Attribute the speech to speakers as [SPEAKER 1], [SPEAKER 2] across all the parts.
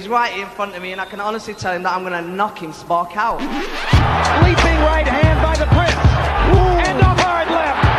[SPEAKER 1] He's right in front of me, and I can honestly tell him that I'm going to knock him spark out.
[SPEAKER 2] Leaping right hand by the Prince. And a hard left.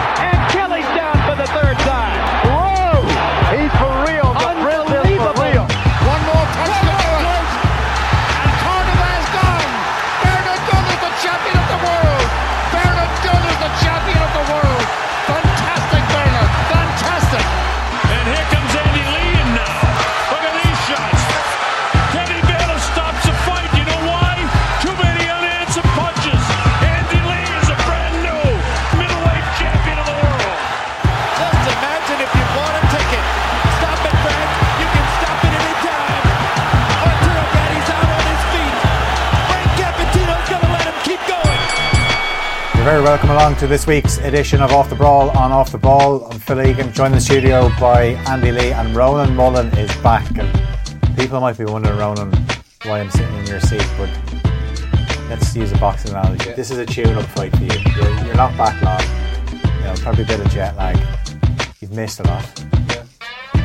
[SPEAKER 3] You're very welcome along to this week's edition of Off the Brawl on Off the Ball. I'm Phil Egan, joined in the studio by Andy Lee, and Ronan Mullen is back. And people might be wondering, Ronan, why I'm sitting in your seat, but let's use a boxing analogy. This is a tune-up fight for you. You're, you're not back long. You know, probably a bit of jet lag. You've missed a lot.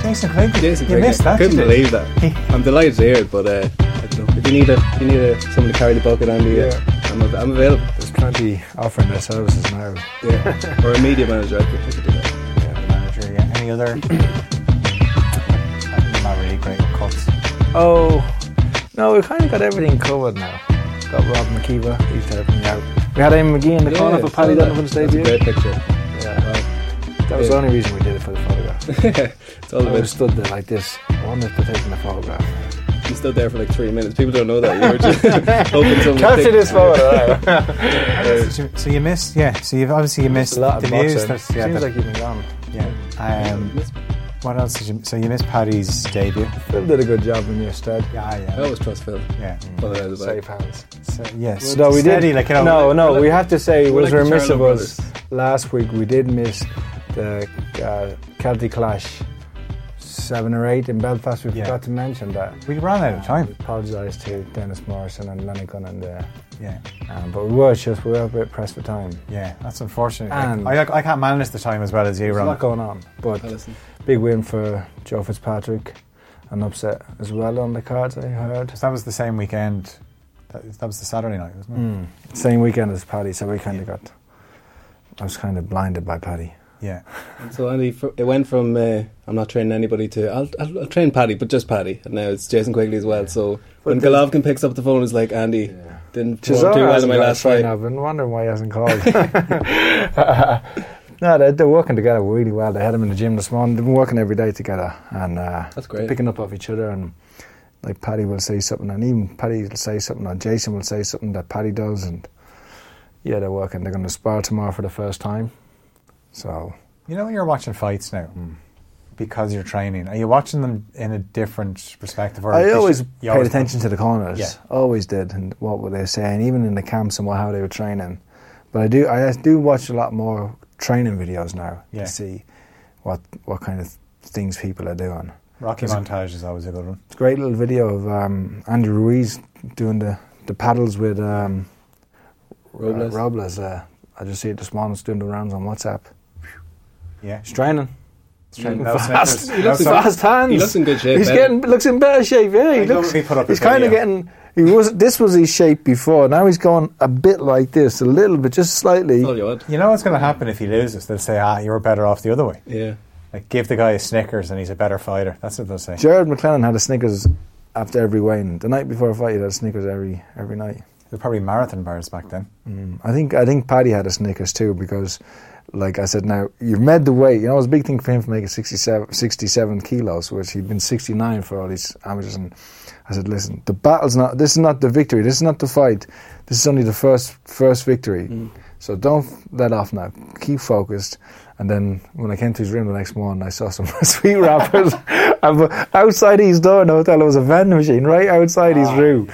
[SPEAKER 3] Jason Craig,
[SPEAKER 4] Jason
[SPEAKER 3] you missed that.
[SPEAKER 4] couldn't believe that. I'm delighted to hear it, but uh, I don't know. If you need a, if you need a, someone to carry the bucket, Andy, uh, I'm, I'm available.
[SPEAKER 5] There's plenty offering their services now.
[SPEAKER 4] Yeah. or a media manager, I could, I could do that.
[SPEAKER 3] Yeah, manager, yeah. Any other? Not really great with cuts.
[SPEAKER 5] Oh, no, we've kind of got everything covered now. Got Rob McKeever, he's helping out. We had Amy McGee in the corner for Paddy Donovan's
[SPEAKER 4] That's a
[SPEAKER 5] debut.
[SPEAKER 4] great picture.
[SPEAKER 5] Yeah. That was the only reason we did it for the photograph.
[SPEAKER 4] it's all
[SPEAKER 5] I
[SPEAKER 4] about.
[SPEAKER 5] was stood there like this. I wonder if they're the photograph.
[SPEAKER 4] You stood there for like three minutes. People don't know that. You were just hoping someone would
[SPEAKER 5] Capture
[SPEAKER 4] take-
[SPEAKER 5] this photo.
[SPEAKER 3] So, so you missed, yeah. So you've obviously you missed
[SPEAKER 5] a lot
[SPEAKER 3] the
[SPEAKER 5] of
[SPEAKER 3] news. That's, yeah,
[SPEAKER 5] Seems
[SPEAKER 3] the-
[SPEAKER 5] like you've been gone.
[SPEAKER 3] yeah. Um, what else did you? So you missed Paddy's debut.
[SPEAKER 5] Phil did a good job in your stead.
[SPEAKER 3] Yeah, yeah.
[SPEAKER 4] I
[SPEAKER 3] yeah,
[SPEAKER 4] always trust Phil.
[SPEAKER 3] yeah.
[SPEAKER 4] Pull it the
[SPEAKER 5] Safe
[SPEAKER 4] bag.
[SPEAKER 5] hands.
[SPEAKER 3] So, yes,
[SPEAKER 5] No, we
[SPEAKER 3] steady,
[SPEAKER 5] did.
[SPEAKER 3] like you know.
[SPEAKER 5] no, no,
[SPEAKER 4] we're
[SPEAKER 5] we have to say it was
[SPEAKER 4] like
[SPEAKER 5] remiss of us last week. We did miss the uh, Celtic Clash seven or eight in Belfast. We
[SPEAKER 3] Yeah.
[SPEAKER 5] forgot to mention that.
[SPEAKER 3] We ran out of time.
[SPEAKER 5] Apologise to Dennis Morrison and Lenny Gunn there.
[SPEAKER 3] Yeah,
[SPEAKER 5] Um, but we were just we were a bit pressed for time.
[SPEAKER 3] yeah. That's unfortunate.
[SPEAKER 5] And-
[SPEAKER 3] Like, I, I can't manage the time as well as you,
[SPEAKER 5] There's a lot going on, but
[SPEAKER 4] Alison.
[SPEAKER 5] big win for Joe Fitzpatrick. An upset as well on the cards. I heard.
[SPEAKER 3] That was the same weekend. That, that was the Saturday night, wasn't it?
[SPEAKER 5] Mm. Same weekend as Paddy, so we kind of got. I was kind of blinded by Paddy.
[SPEAKER 3] Yeah.
[SPEAKER 4] And so Andy, it went from uh, I'm not training anybody to I'll, I'll, I'll train Paddy, but just Paddy, and now it's Jason Quigley as well. So when
[SPEAKER 5] the-
[SPEAKER 4] Golovkin picks up the phone, it's like Andy didn't perform
[SPEAKER 5] Chisora
[SPEAKER 4] too well in my last fight.
[SPEAKER 5] I've been wondering why he hasn't called. no, they're, they're working together really well. They had him in the gym this morning. They've been working every day together, and uh,
[SPEAKER 4] That's great.
[SPEAKER 5] Picking up off each other, and like Paddy will say something, and even Paddy will say something, or Jason will say something that Paddy does, and yeah, they're working. They're going to spar tomorrow for the first time. So
[SPEAKER 3] You know when you're watching fights now,
[SPEAKER 5] Hmm.
[SPEAKER 3] because you're training, are you watching them in a different perspective? Or
[SPEAKER 5] I always
[SPEAKER 3] you- you
[SPEAKER 5] paid
[SPEAKER 3] always-
[SPEAKER 5] attention to the corners.
[SPEAKER 3] Yeah.
[SPEAKER 5] Always did, and what were they saying, even in the camps and what, how they were training. But I do, I do watch a lot more training videos now
[SPEAKER 3] Yeah.
[SPEAKER 5] to see what what kind of things people are doing.
[SPEAKER 3] Rocky
[SPEAKER 5] There's a-
[SPEAKER 3] montage is always a good one.
[SPEAKER 5] It's a great little video of um, Andy Ruiz doing the, the paddles with um,
[SPEAKER 4] Robles.
[SPEAKER 5] Uh, Robles. Uh, I just see it this morning. It's doing the rounds on WhatsApp.
[SPEAKER 3] Yeah.
[SPEAKER 5] He's training.
[SPEAKER 3] No
[SPEAKER 5] fast. He
[SPEAKER 3] No
[SPEAKER 5] looks
[SPEAKER 3] Snickers.
[SPEAKER 5] fast hands.
[SPEAKER 4] He looks in good shape.
[SPEAKER 5] He's
[SPEAKER 4] better.
[SPEAKER 5] getting looks in better shape. Yeah, he
[SPEAKER 3] I
[SPEAKER 5] looks.
[SPEAKER 3] he put up
[SPEAKER 5] he's kind of getting. He was. This was his shape before. Now he's going a bit like this, a little bit, just slightly.
[SPEAKER 4] Tell you.
[SPEAKER 3] You know what's going to happen if he loses? They'll say, ah, you were better off the other way.
[SPEAKER 4] Yeah.
[SPEAKER 3] Like, give the guy a Snickers and he's a better fighter. That's what they'll say.
[SPEAKER 5] Jared McLennan had a Snickers after every weigh-in. The night before a fight, he had a Snickers every every night.
[SPEAKER 3] They're probably marathon bars back then.
[SPEAKER 5] Mm. I think I think Paddy had a Snickers too because, like I said, now you've made the weight. You know, it was a big thing for him to make it 67, 67 kilos, which he'd been sixty nine for all these amateurs. And I said, listen, the battle's not. This is not the victory. This is not the fight. This is only the first first victory. Mm. So don't let off now. Keep focused. And then when I came to his room the next morning, I saw some sweet wrappers outside his door in the hotel. There was a vending machine right outside his ah. room.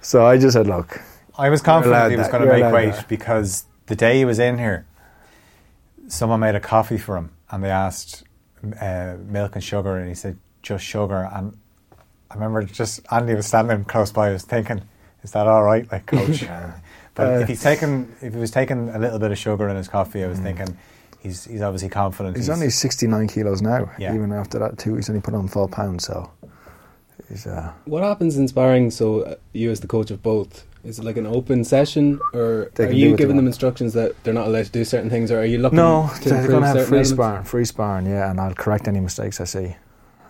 [SPEAKER 5] So I just said, look,
[SPEAKER 3] I was confident he was going to make weight
[SPEAKER 5] that.
[SPEAKER 3] because the day he was in here, someone made a coffee for him and they asked uh, milk and sugar and he said just sugar and I remember just Andy was standing close by. I was thinking, is that all right, like coach? but
[SPEAKER 5] Uh,
[SPEAKER 3] if he's taken, if he was taking a little bit of sugar in his coffee, I was thinking he's he's obviously confident.
[SPEAKER 5] He's only 69 kilos now.
[SPEAKER 3] Yeah.
[SPEAKER 5] Even after that, too, he's only put on four pounds. So he's uh,
[SPEAKER 4] What happens in sparring? So uh, you, as the coach of both, is it like an open session, or are you giving them instructions that they're not allowed to do certain things, or are you looking
[SPEAKER 5] no,
[SPEAKER 4] to
[SPEAKER 5] they're going to have free sparring, free sparring, yeah, and I'll correct any mistakes I see.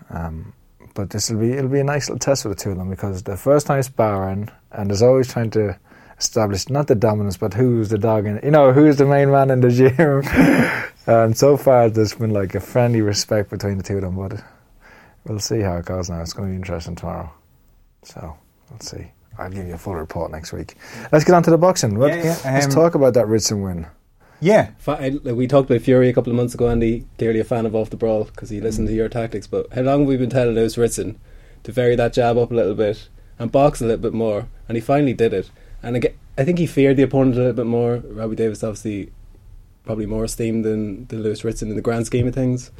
[SPEAKER 5] Um, but this will be it'll be a nice little test for the two of them because the first time sparring, and there's always trying to establish not the dominance, but who's the dog in, you know, who's the main man in the gym. and so far, there's been like a friendly respect between the two of them, but we'll see how it goes now. It's going to be interesting tomorrow. So we'll see. I'll give you a full report next week. Let's get on to the boxing. What-
[SPEAKER 3] Yeah, yeah,
[SPEAKER 5] let's
[SPEAKER 3] um,
[SPEAKER 5] talk about that Ritson win.
[SPEAKER 3] Yeah,
[SPEAKER 4] Fa- I- like, we talked about Fury a couple of months ago, Andy. Clearly a fan of off the brawl because he listened to your tactics. But how long have we been telling Lewis Ritson to vary that jab up a little bit and box a little bit more? And he finally did it. And again, I think he feared the opponent a little bit more. Robbie Davies, obviously, probably more esteemed than, than Lewis Ritson in the grand scheme of things.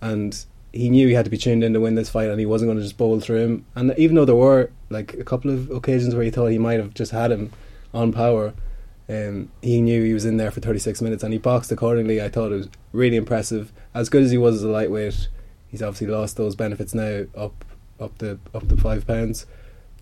[SPEAKER 4] And he knew he had to be tuned in to win this fight, and he wasn't going to just bowl through him. And even though there were like a couple of occasions where he thought he might have just had him on power, um, he knew he was in there for 36 minutes and he boxed accordingly. I thought it was really impressive. As good as he was as a lightweight, he's obviously lost those benefits now up up the up the five pounds.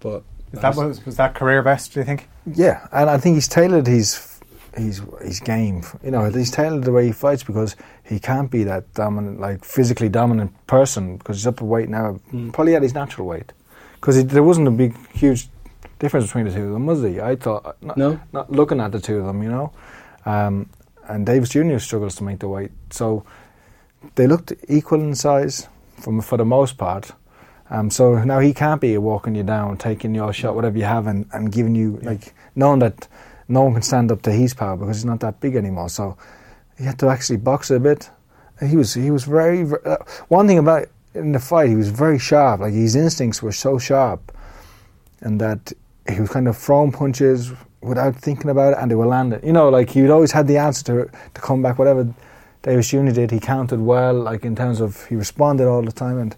[SPEAKER 4] But
[SPEAKER 3] that was was that career best? Do you think?
[SPEAKER 5] Yeah, and I think he's tailored his his his game. You know, he's tailored the way he fights because he can't be that dominant, like physically dominant person because he's up a weight now,
[SPEAKER 4] Mm.
[SPEAKER 5] probably at his natural weight. Because there wasn't a big, huge difference between the two of them, was there? I thought not,
[SPEAKER 4] No.
[SPEAKER 5] not looking at the two of them, you know. Um, and Davies Jr. struggles to make the weight, so they looked equal in size from for the most part. Um, so now he can't be walking you down, taking your shot, whatever you have, and, and giving you like knowing that no one can stand up to his power because he's not that big anymore. So he had to actually box a bit. He was he was very, ver uh, one thing about in the fight he was very sharp. Like his instincts were so sharp, and that he was kind of throwing punches without thinking about it, and they were landing. You know, like he'd always had the answer to to come back. Whatever Davies Jr. did, he counted well. Like in terms of he responded all the time, and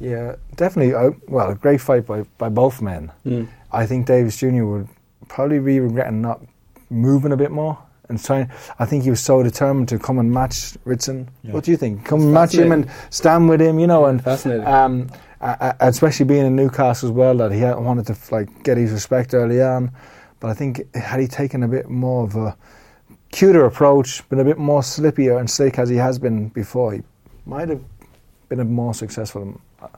[SPEAKER 5] yeah, definitely. Uh, well, a great fight by by both men.
[SPEAKER 4] Mm.
[SPEAKER 5] I think Davies Jr. would probably be regretting not moving a bit more and trying. I think he was so determined to come and match Ritson. What do you think? Come and match him and stand with him, you know, and
[SPEAKER 4] Fascinating.
[SPEAKER 5] um, uh, uh, especially being in Newcastle as well, that he had wanted to like get his respect early on. But I think had he taken a bit more of a cuter approach, been a bit more slippier and slick as he has been before, he might have been a more successful. uh,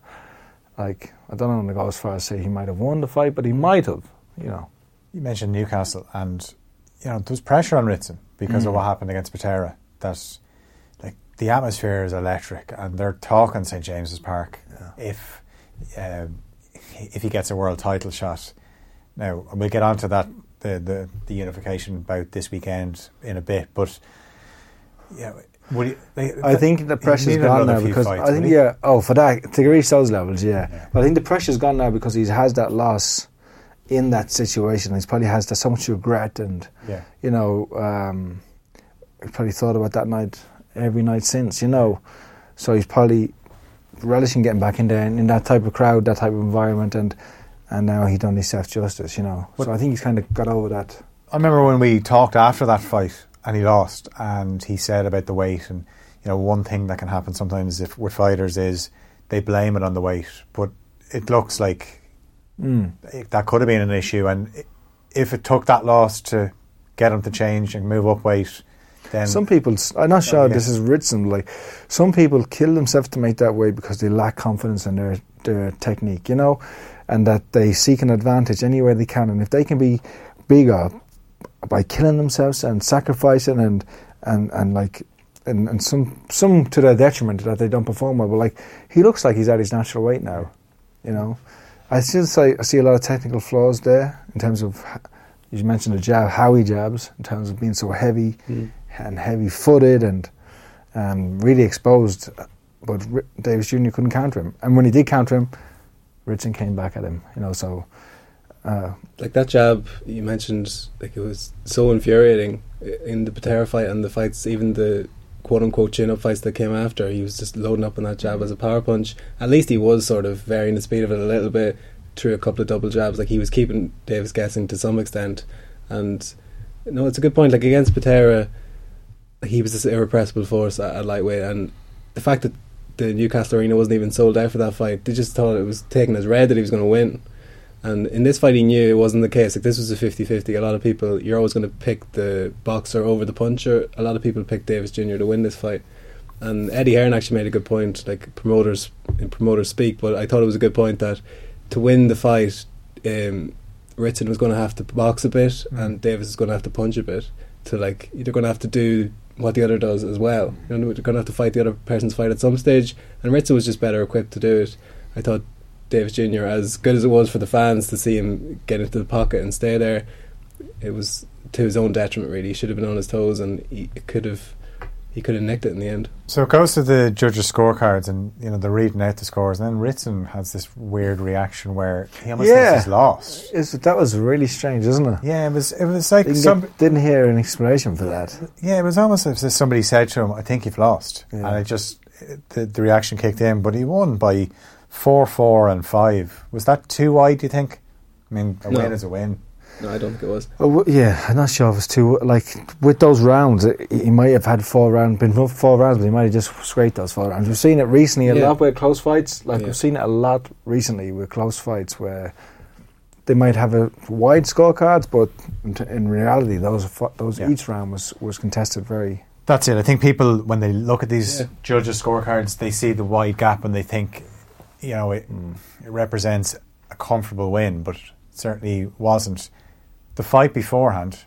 [SPEAKER 5] Like I don't want to go as far as say he might have won the fight, but he might have. You know,
[SPEAKER 3] You mentioned Newcastle, and you know there was pressure on Ritson because of what happened against Patera. That like the atmosphere is electric, and they're talking St James's Park. If um, if he gets a world title shot, now and we'll get onto that the, the the unification bout this weekend in a bit, but yeah. Would he, they,
[SPEAKER 5] I think the pressure's gone now because
[SPEAKER 3] fights,
[SPEAKER 5] I think yeah. Oh, for that to reach those levels, yeah.
[SPEAKER 3] Yeah.
[SPEAKER 5] But I think the pressure's gone now because he has that loss in that situation. He's probably has so much regret and
[SPEAKER 3] Yeah.
[SPEAKER 5] you know, um, he probably thought about that night every night since, you know. So he's probably relishing getting back in there in, in that type of crowd, that type of environment, and and now he done himself justice, you know.
[SPEAKER 3] What-
[SPEAKER 5] so I think he's kind of got over that.
[SPEAKER 3] I remember when we talked after that fight and he lost, and he said about the weight. And you know, one thing that can happen sometimes if with fighters is they blame it on the weight, but it looks like
[SPEAKER 5] Mm.
[SPEAKER 3] it, that could have been an issue. And if it took that loss to get him to change and move up weight, then
[SPEAKER 5] Some people, I'm not sure
[SPEAKER 3] yeah.
[SPEAKER 5] this is written, like some people kill themselves to make that way because they lack confidence in their, their technique, you know, and that they seek an advantage any way they can. And if they can be bigger by killing themselves and sacrificing and, and, and like, and, and some, some to their detriment that they don't perform well, but like, he looks like he's at his natural weight now, you know. I still say I see a lot of technical flaws there in terms of you mentioned the jab, how he jabs in terms of being so heavy
[SPEAKER 4] Mm.
[SPEAKER 5] and heavy-footed and um, really exposed. But R- Davies Jr. couldn't counter him, and when he did counter him, Ritson came back at him. You know, so uh,
[SPEAKER 4] like that jab you mentioned, like it was so infuriating in the Patera fight and the fights, even the quote unquote chin up fights that came after. He was just loading up on that jab as a power punch. At least he was sort of varying the speed of it a little bit through a couple of double jabs. Like he was keeping Davies guessing to some extent. And no, it's a good point. Like against Patera, he was this irrepressible force at, at lightweight, and the fact that the Newcastle arena wasn't even sold out for that fight. They just thought it was taken as read that he was going to win. And in this fight, he knew it wasn't the case. Like this was a 50-50. A lot of people, you're always going to pick the boxer over the puncher. A lot of people picked Davies Jr. to win this fight. And Eddie Hearn actually made a good point, like promoters in promoters speak. But I thought it was a good point that to win the fight, um, Ritson was going to have to box a bit, and Davies is going to have to punch a bit. To like, they're going to have to do what the other does as well. You know, they're going to have to fight the other person's fight at some stage. And Ritson was just better equipped to do it. I thought Davies Jr. as good as it was for the fans to see him get into the pocket and stay there, it was to his own detriment. Really, he should have been on his toes, and he could have he could have nicked it in the end.
[SPEAKER 3] So it goes to the judges' scorecards, and you know they're reading out the scores. And then Ritson has this weird reaction where he almost
[SPEAKER 5] Yeah.
[SPEAKER 3] thinks he's lost.
[SPEAKER 5] It's, that was really strange, isn't it?
[SPEAKER 3] Yeah, it was. It was like
[SPEAKER 5] Didn't,
[SPEAKER 3] some.
[SPEAKER 5] get, didn't hear an explanation for that.
[SPEAKER 3] Yeah, it was almost as if somebody said to him, "I think you've lost,"
[SPEAKER 5] Yeah.
[SPEAKER 3] and it just the, the reaction kicked in. But he won by four, four, and five. Was that too wide? Do you think? I mean, a
[SPEAKER 4] No.
[SPEAKER 3] win is a win.
[SPEAKER 4] No, I don't think it was.
[SPEAKER 5] Oh, yeah, I'm not sure if it's too like with those rounds. He might have had four rounds, been four rounds, but he might have just scraped those four rounds. We've seen it recently a
[SPEAKER 4] Yeah.
[SPEAKER 5] lot with close fights. Like
[SPEAKER 4] Yeah.
[SPEAKER 5] we've seen it a lot recently with close fights where they might have a wide scorecards, but in, reality, those those
[SPEAKER 3] Yeah.
[SPEAKER 5] each round was was contested very.
[SPEAKER 3] That's it. I think people, when they look at these
[SPEAKER 4] Yeah.
[SPEAKER 3] judges' scorecards, they see the wide gap and they think, you know, it, it represents a comfortable win, but certainly wasn't. The fight beforehand.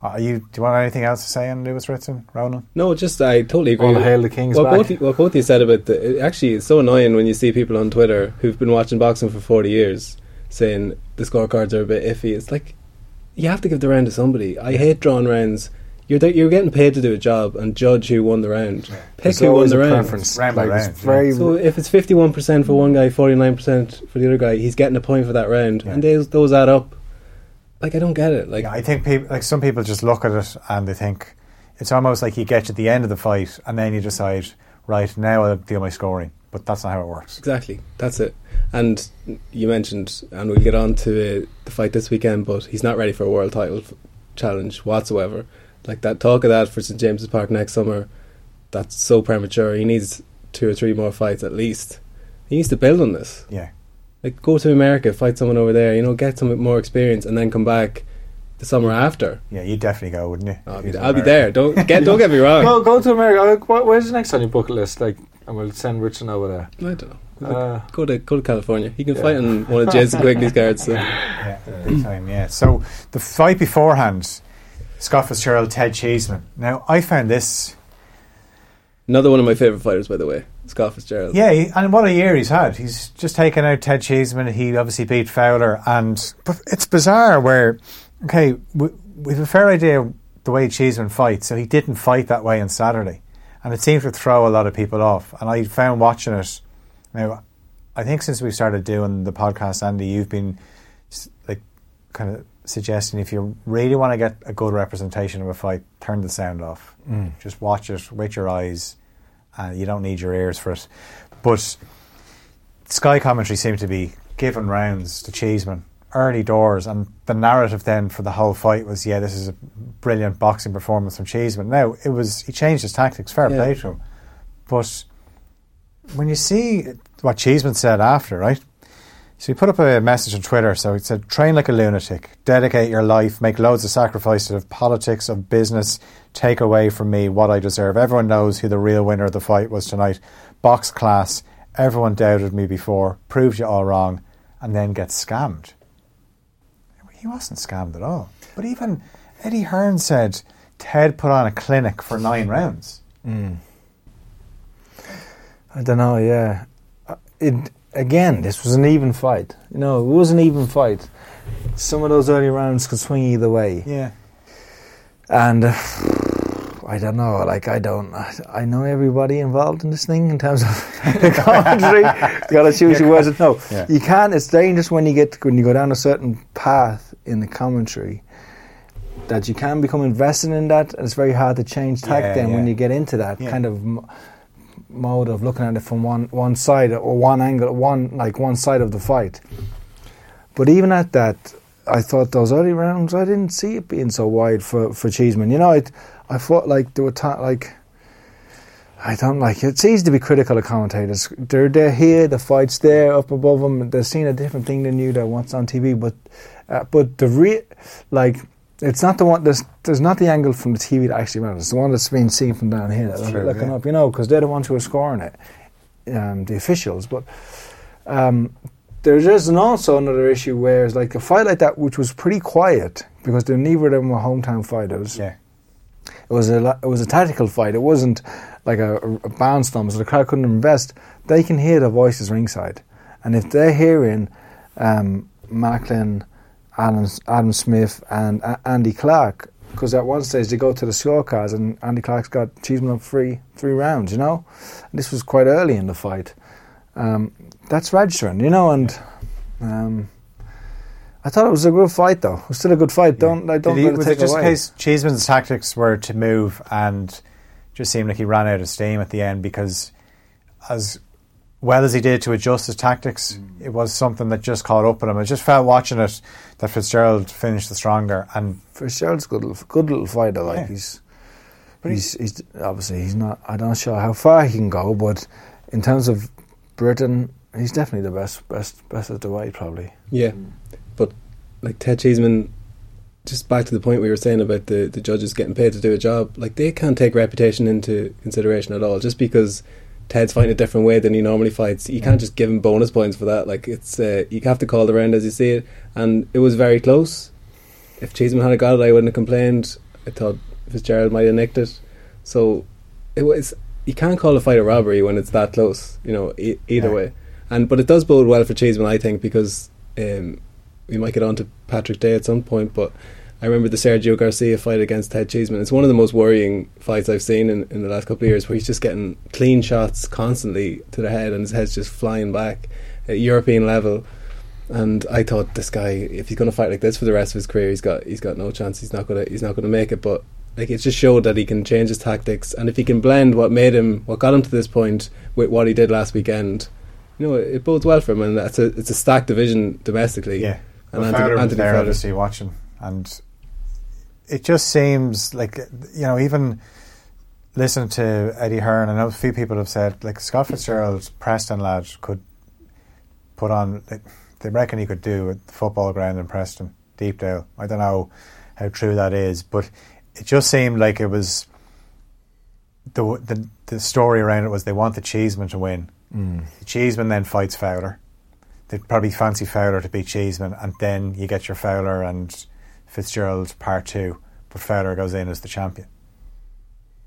[SPEAKER 3] Are you? Do you want anything else to say on Lewis Ritson, Ronan?
[SPEAKER 4] No, just I totally agree.
[SPEAKER 5] All
[SPEAKER 4] with-
[SPEAKER 5] hail the king's
[SPEAKER 4] what
[SPEAKER 5] back.
[SPEAKER 4] both, what both you said about the it actually it's so annoying when you see people on Twitter who've been watching boxing for forty years saying the scorecards are a bit iffy. It's like you have to give the round to somebody. I hate drawn rounds. You're th- you're getting paid to do a job and judge who won the round. Pick
[SPEAKER 5] There's
[SPEAKER 4] who won
[SPEAKER 5] always
[SPEAKER 4] the
[SPEAKER 5] a
[SPEAKER 4] round.
[SPEAKER 5] preference.
[SPEAKER 3] Round by
[SPEAKER 5] Like, it's
[SPEAKER 3] round, yeah.
[SPEAKER 5] very
[SPEAKER 4] So if it's fifty one percent for one guy, forty nine percent for the other guy, he's getting a point for that round,
[SPEAKER 3] Yeah.
[SPEAKER 4] and those those add up. Like I don't get it. Like
[SPEAKER 3] yeah, I think people, like some people, just look at it and they think it's almost like you get to the end of the fight and then you decide, right now I'll do my scoring, but that's not how it works.
[SPEAKER 4] Exactly, that's it. And you mentioned, and we'll get on to uh, the fight this weekend, but he's not ready for a world title f- challenge whatsoever. Like that talk of that for St James's Park next summer, that's so premature. He needs two or three more fights at least. He needs to build on this.
[SPEAKER 3] Yeah,
[SPEAKER 4] Like go to America, fight someone over there, you know, get some more experience, and then come back the summer after.
[SPEAKER 3] yeah, you'd definitely go, wouldn't you?
[SPEAKER 4] I'll be, I'll be there. Don't get don't get me wrong.
[SPEAKER 5] Go go to America. Where's the next on your bucket list? Like, and we'll send Richard over there.
[SPEAKER 4] I don't know.
[SPEAKER 5] Uh,
[SPEAKER 4] go to go to California. He can fight on one of Jason Quigley's cards. So.
[SPEAKER 3] Yeah, big time, yeah. So the fight beforehand, Scott Fitzgerald, Ted Cheeseman. Now, I found this,
[SPEAKER 4] Another one of my favourite fighters, by the way, Scott Fitzgerald.
[SPEAKER 3] yeah, he, and what a year he's had. He's just taken out Ted Cheeseman. He obviously beat Fowler, and but it's bizarre where, okay, we, we have a fair idea of the way Cheeseman fights, so he didn't fight that way on Saturday, and it seemed to throw a lot of people off. And I found watching it. Now, I think since we started doing the podcast, Andy, you've been like kind of suggesting if you really want to get a good representation of a fight, turn the sound off. Mm. Just watch it with your eyes, and you don't need your ears for it. But Sky commentary seemed to be giving rounds to Cheeseman early doors, and the narrative then for the whole fight was, yeah, this is a brilliant boxing performance from Cheeseman. Now it was he changed his tactics, fair
[SPEAKER 4] Yeah.
[SPEAKER 3] play to him, but when you see what Cheeseman said after, right? So he put up a message on Twitter. So he said, "Train like a lunatic, dedicate your life, make loads of sacrifices of politics, of business, take away from me what I deserve. Everyone knows who the real winner of the fight was tonight. Box class. Everyone doubted me before, proved you all wrong, and then gets scammed. He wasn't scammed at all. But even Eddie Hearn said Ted put on a clinic for nine rounds.
[SPEAKER 5] I don't know. Yeah, Uh, it again. This was an even fight. You know, it was an even fight. Some of those early rounds could swing either way,
[SPEAKER 3] Yeah,
[SPEAKER 5] and uh, I don't know. Like I don't. I, I know everybody involved in this thing in terms of the commentary. you got to choose your words. No,
[SPEAKER 3] Yeah.
[SPEAKER 5] you can't. It's dangerous when you get when you go down a certain path in the commentary. That you can become invested in that, and it's very hard to change tack.
[SPEAKER 3] Yeah,
[SPEAKER 5] then when you get into that
[SPEAKER 3] Yeah.
[SPEAKER 5] kind of mode of looking at it from one one side or one angle, one like one side of the fight. But even at that, I thought those early rounds, I didn't see it being so wide for for Cheeseman. You know, it, I thought like there were ta- like I don't like it. It's easy to be critical of commentators. They're they're here, the fight's there, up above them. They're seeing a different thing than you. That what's on TV, but uh, but the re like it's not the one. There's there's not the angle from the TV that actually matters. It's the one that's being seen from down here. That's
[SPEAKER 3] true,
[SPEAKER 5] looking
[SPEAKER 3] yeah.
[SPEAKER 5] up, you know, because they're the ones who are scoring it, um, the officials. But um, there's just an also another issue where it's like a fight like that, which was pretty quiet because they're neither of them were hometown fighters.
[SPEAKER 3] Yeah.
[SPEAKER 5] It was a it was a tactical fight. It wasn't like a, a barnstorm, so the crowd couldn't invest. They can hear the voices ringside, and if they're hearing um, Macklin, Adam, Adam Smith, and uh, Andy Clarke, because at one stage they go to the scorecards, and Andy Clarke's got Cheeseman up three three rounds. You know, and this was quite early in the fight. Um, that's registering, you know, and. Um, I thought it was a good fight, though. It was still a good fight. Don't I don't
[SPEAKER 3] he, was
[SPEAKER 5] take
[SPEAKER 3] it just
[SPEAKER 5] away.
[SPEAKER 3] in case Cheeseman's tactics were to move and just seemed like he ran out of steam at the end because as well as he did to adjust his tactics,
[SPEAKER 5] Mm.
[SPEAKER 3] it was something that just caught up with him. I just felt watching it that Fitzgerald finished the stronger and
[SPEAKER 5] Fitzgerald's good, little- good little fighter. Like
[SPEAKER 3] Yeah.
[SPEAKER 5] he's, he's, he's obviously he's not. I'm not sure how far he can go, but in terms of Britain, he's definitely the best, best, best at the weight, probably.
[SPEAKER 4] Yeah, but like Ted Cheeseman, just back to the point we were saying about the the judges getting paid to do a job. Like they can't take reputation into consideration at all. Just because Ted's fighting a different way than he normally fights, you can't just give him bonus points for that. Like it's uh, you have to call the round as you see it, and it was very close. If Cheeseman had got it, I wouldn't have complained. I thought Fitzgerald might have nicked it. So it was. You can't call a fight a robbery when it's that close. You know, e- either
[SPEAKER 3] Yeah.
[SPEAKER 4] way. And but it does bode well for Cheeseman, I think, because um, we might get on to Patrick Day at some point. But I remember the Sergio Garcia fight against Ted Cheeseman. It's one of the most worrying fights I've seen in, in the last couple of years, where he's just getting clean shots constantly to the head, and his head's just flying back at European level. And I thought this guy, if he's going to fight like this for the rest of his career, he's got he's got no chance. He's not gonna he's not gonna make it. But like it just showed that he can change his tactics, and if he can blend what made him, what got him to this point, with what he did last weekend, you know, it, it bodes well for him. And that's a it's a stacked division domestically.
[SPEAKER 3] yeah.
[SPEAKER 4] and
[SPEAKER 3] Well,
[SPEAKER 4] Anthony,
[SPEAKER 3] Fowler was
[SPEAKER 4] Anthony
[SPEAKER 3] there
[SPEAKER 4] Fowler.
[SPEAKER 3] obviously watching and it just seems like you know even listening to Eddie Hearn I know a few people have said like Scott Fitzgerald's Preston lad could put on like, they reckon he could do at the football ground in Preston Deepdale I don't know how true that is but it just seemed like it was the the, the story around it was they want the Cheeseman to win. Mm. The Cheeseman then fights Fowler. They'd probably fancy Fowler to beat Cheeseman, and then you get your Fowler and Fitzgerald part two, but Fowler goes in as the champion.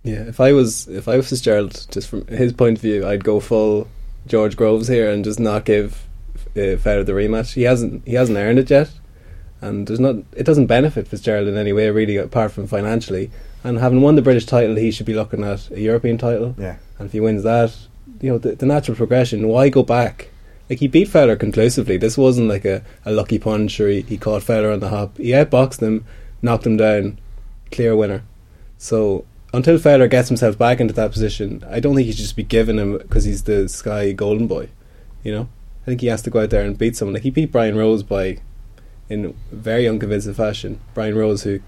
[SPEAKER 4] Yeah, if I was if I was Fitzgerald, just from his point of view, I'd go full George Groves here and just not give uh, Fowler the rematch. He hasn't he hasn't earned it yet, and there's not it doesn't benefit Fitzgerald in any way really, apart from financially. And having won the British title, he should be looking at a European title.
[SPEAKER 3] Yeah.
[SPEAKER 4] And if he wins that, you know the, the natural progression. Why go back? Like he beat Fowler conclusively. This wasn't like a, a lucky punch or he, he caught Fowler on the hop. He outboxed him, knocked him down, clear winner. So until Fowler gets himself back into that position, I don't think he should just be giving him because he's the Sky Golden Boy. You know, I think he has to go out there and beat someone. Like he beat Brian Rose by in very unconvincing fashion. Brian Rose, who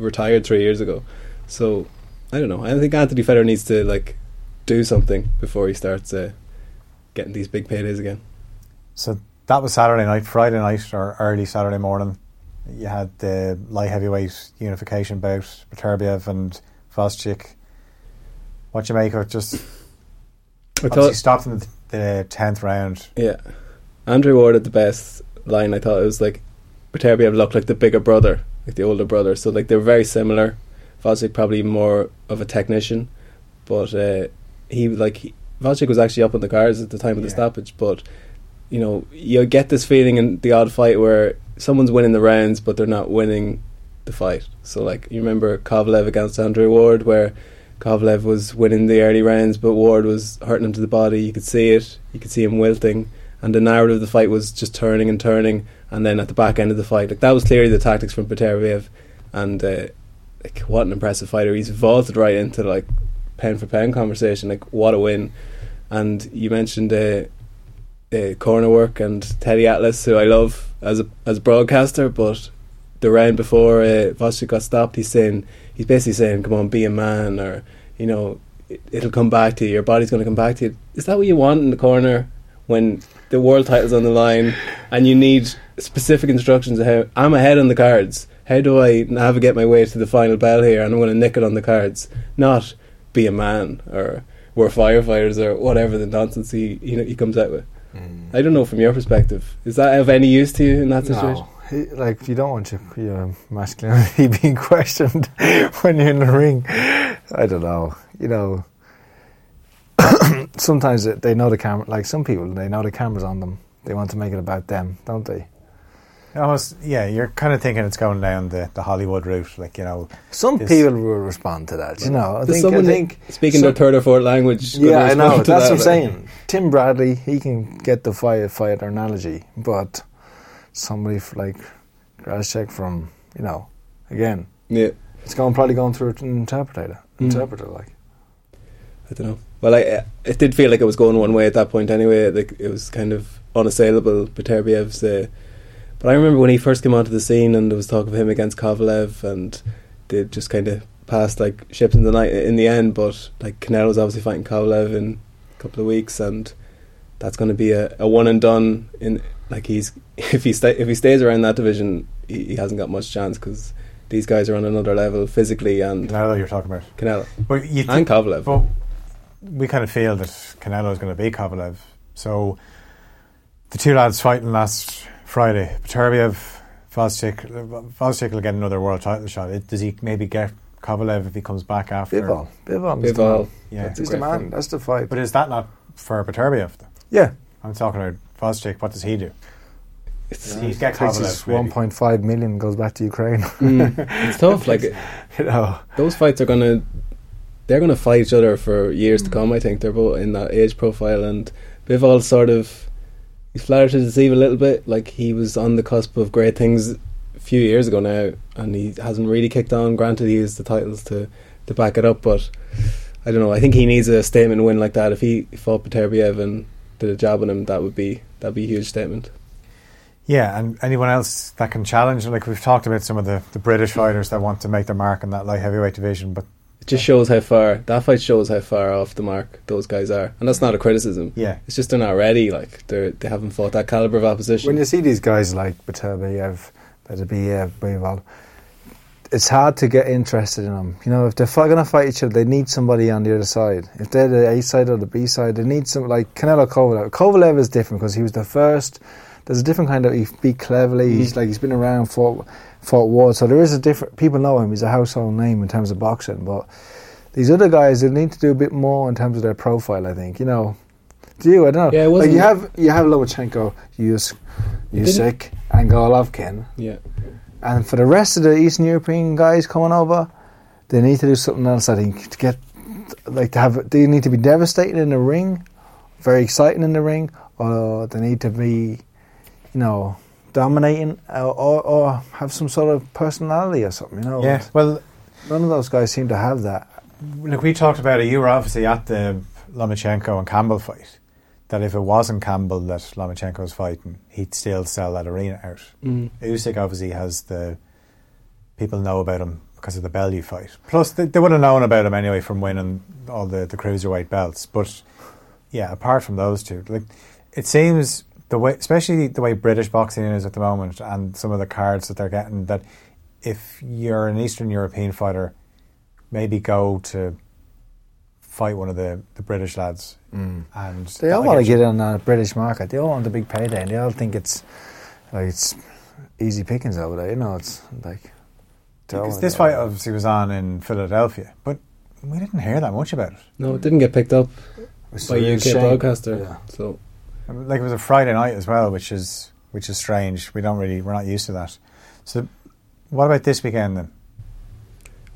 [SPEAKER 4] retired three years ago. So I don't know. I think Anthony Fowler needs to like do something before he starts uh, getting these big paydays again.
[SPEAKER 3] So that was Saturday night, Friday night, or early Saturday morning. You had the light heavyweight unification bout, Beterbiev and Gvozdyk. What you make of it? Just
[SPEAKER 4] I thought,
[SPEAKER 3] stopped in the- the tenth round.
[SPEAKER 4] yeah, Andre Ward had the best line. I thought it was like Beterbiev looked like the bigger brother, like the older brother. So like they're very similar. Gvozdyk probably more of a technician, but uh, he like he, Gvozdyk was actually up on the cards at the time of the stoppage. But you know, you get this feeling in the odd fight where someone's winning the rounds, but they're not winning the fight. So like you remember Kovalev against Andre Ward, where Kovalev was winning the early rounds, but Ward was hurting him to the body. You could see it. You could see him wilting, and the narrative of the fight was just turning and turning. And then at the back end of the fight, like that was clearly the tactics from Beterbiev, and uh, like what an impressive fighter. He's vaulted right into like pound for pound conversation. Like what a win! And you mentioned uh, uh, corner work and Teddy Atlas, who I love as a as a broadcaster, but the round before uh, Gvozdyk got stopped, he's saying he's basically saying, "Come on, be a man," or you know, it, it'll come back to you. Your body's going to come back to you. Is that what you want in the corner when the world title's on the line and you need specific instructions? How I'm ahead on the cards. How do I navigate my way to the final bell here? And I'm going to nick it on the cards, not be a man or we're firefighters or whatever the nonsense he he comes out with. Mm. I don't know from your perspective. Is that of any use to you in that situation?
[SPEAKER 5] No, he, like you don't want your, your masculinity being questioned when you're in the ring. I don't know. You know, sometimes they know the camera. Like some people, they know the cameras on them. They want to make it about them, don't they?
[SPEAKER 3] Almost, yeah. You're kind of thinking it's going down the, the Hollywood route, like you know.
[SPEAKER 5] Some
[SPEAKER 3] This-
[SPEAKER 5] people will respond to that. You know, I think.
[SPEAKER 4] someone
[SPEAKER 5] I think
[SPEAKER 4] speaking
[SPEAKER 5] some-
[SPEAKER 4] their third or fourth language.
[SPEAKER 5] Yeah, I know. That's
[SPEAKER 4] to
[SPEAKER 5] what I'm saying. Tim Bradley, he can get the firefighter analogy, but somebody f- like Gvozdyk from, you know, again,
[SPEAKER 4] Yeah,
[SPEAKER 5] it's going probably going through an interpreter,
[SPEAKER 4] Mm.
[SPEAKER 5] interpreter, like.
[SPEAKER 4] I don't know. Well, I it did feel like it was going one way at that point anyway. Like it was kind of unassailable. Beterbiev's. Uh, but I remember when he first came onto the scene and there was talk of him against Kovalev, and they just kind of passed like ships in the night in the end. But like Canelo's obviously fighting Kovalev in a couple of weeks, and that's going to be a, a one and done. In like he's if he sta- if he stays around that division, he, he hasn't got much chance because these guys are on another level physically and
[SPEAKER 3] Canelo, you're talking about.
[SPEAKER 4] Canelo
[SPEAKER 3] But you
[SPEAKER 4] and Kovalev.
[SPEAKER 3] But we kind of feel that Canelo is going to be Kovalev. So the two lads fighting last Friday, Beterbiev, Gvozdyk, Gvozdyk will get another world title shot. It- Does he maybe get Kovalev if he comes back after?
[SPEAKER 5] Bivol. Bivol.
[SPEAKER 4] Bivol.
[SPEAKER 3] Yeah.
[SPEAKER 4] That's
[SPEAKER 5] He's the man.
[SPEAKER 4] fight.
[SPEAKER 5] That's the fight.
[SPEAKER 3] But is that not for Beterbiev?
[SPEAKER 5] yeah.
[SPEAKER 3] I'm talking about Gvozdyk. What does he do?
[SPEAKER 4] It's,
[SPEAKER 3] He's get
[SPEAKER 5] Takes
[SPEAKER 3] Kovalev.
[SPEAKER 5] his
[SPEAKER 3] maybe.
[SPEAKER 5] 1.5 million, goes back to Ukraine.
[SPEAKER 4] Mm, it's tough. Like
[SPEAKER 5] you know.
[SPEAKER 4] those fights are gonna, they're gonna fight each other for years to come. I think they're both in that age profile, and Bivol sort of he's flattered to deceive a little bit. Like he was on the cusp of great things a few years ago now, and he hasn't really kicked on. Granted, he has the titles to to back it up, but I don't know. I think he needs a statement win like that. If he fought Beterbiev and did a job on him, that would be that'd be a huge statement.
[SPEAKER 3] Yeah, and anyone else that can challenge? Like we've talked about some of the, the British fighters that want to make their mark in that light heavyweight division, but
[SPEAKER 4] just shows how far that fight shows how far off the mark those guys are, and that's not a criticism.
[SPEAKER 3] yeah,
[SPEAKER 4] It's just they're not ready. Like they they haven't fought that caliber of opposition.
[SPEAKER 5] When you see these guys like Beterbiev, Beterbiev, Bivol, it's hard to get interested in them. You know, if they're going to fight each other, they need somebody on the other side. If they're the A side or the B side, they need some like Canelo Kovalev. Kovalev is different because he was the first. There's a different kind of he beat Cleverly. He's mm. like he's been around fought fought wars, so there is a different. People know him. He's a household name in terms of boxing, but these other guys they need to do a bit more in terms of their profile. I think you know. Do you? I don't know.
[SPEAKER 4] Yeah,
[SPEAKER 5] like you have you have Lomachenko, Usyk, Usyk, and Golovkin,
[SPEAKER 4] yeah,
[SPEAKER 5] and for the rest of the Eastern European guys coming over, they need to do something else. I think to get like to have they need to be devastating in the ring, very exciting in the ring, or they need to be, you know, dominating or, or, or have some sort of personality or something. You know,
[SPEAKER 3] yeah. Well,
[SPEAKER 5] none of those guys seem to have that.
[SPEAKER 3] look, we talked about it. You were obviously at the Lomachenko and Campbell fight. That if it wasn't Campbell that Lomachenko was fighting, he'd still sell that arena out.
[SPEAKER 4] mm.
[SPEAKER 3] Usyk obviously has the people know about him because of the Bellew fight. Plus, they, they would have known about him anyway from winning all the, the cruiserweight belts. But yeah, apart from those two, like it seems the way, especially the way British boxing is at the moment, and some of the cards that they're getting, that if you're an Eastern European fighter, maybe go to fight one of the, the British lads, mm. and
[SPEAKER 5] They all
[SPEAKER 3] that'll
[SPEAKER 5] want to get in on the British market. They all want the big payday, and they all think it's like it's easy pickings over there. You know, it's like.
[SPEAKER 3] Because this fight obviously was on in Philadelphia, but we didn't hear that much about it.
[SPEAKER 4] no, it didn't get picked up
[SPEAKER 5] It's
[SPEAKER 4] by
[SPEAKER 5] a
[SPEAKER 4] UK
[SPEAKER 5] shame.
[SPEAKER 4] broadcaster.
[SPEAKER 5] Yeah.
[SPEAKER 4] So
[SPEAKER 3] Like it was a Friday night as well, which is which is strange. We don't really we're not used to that. So, what about this weekend then?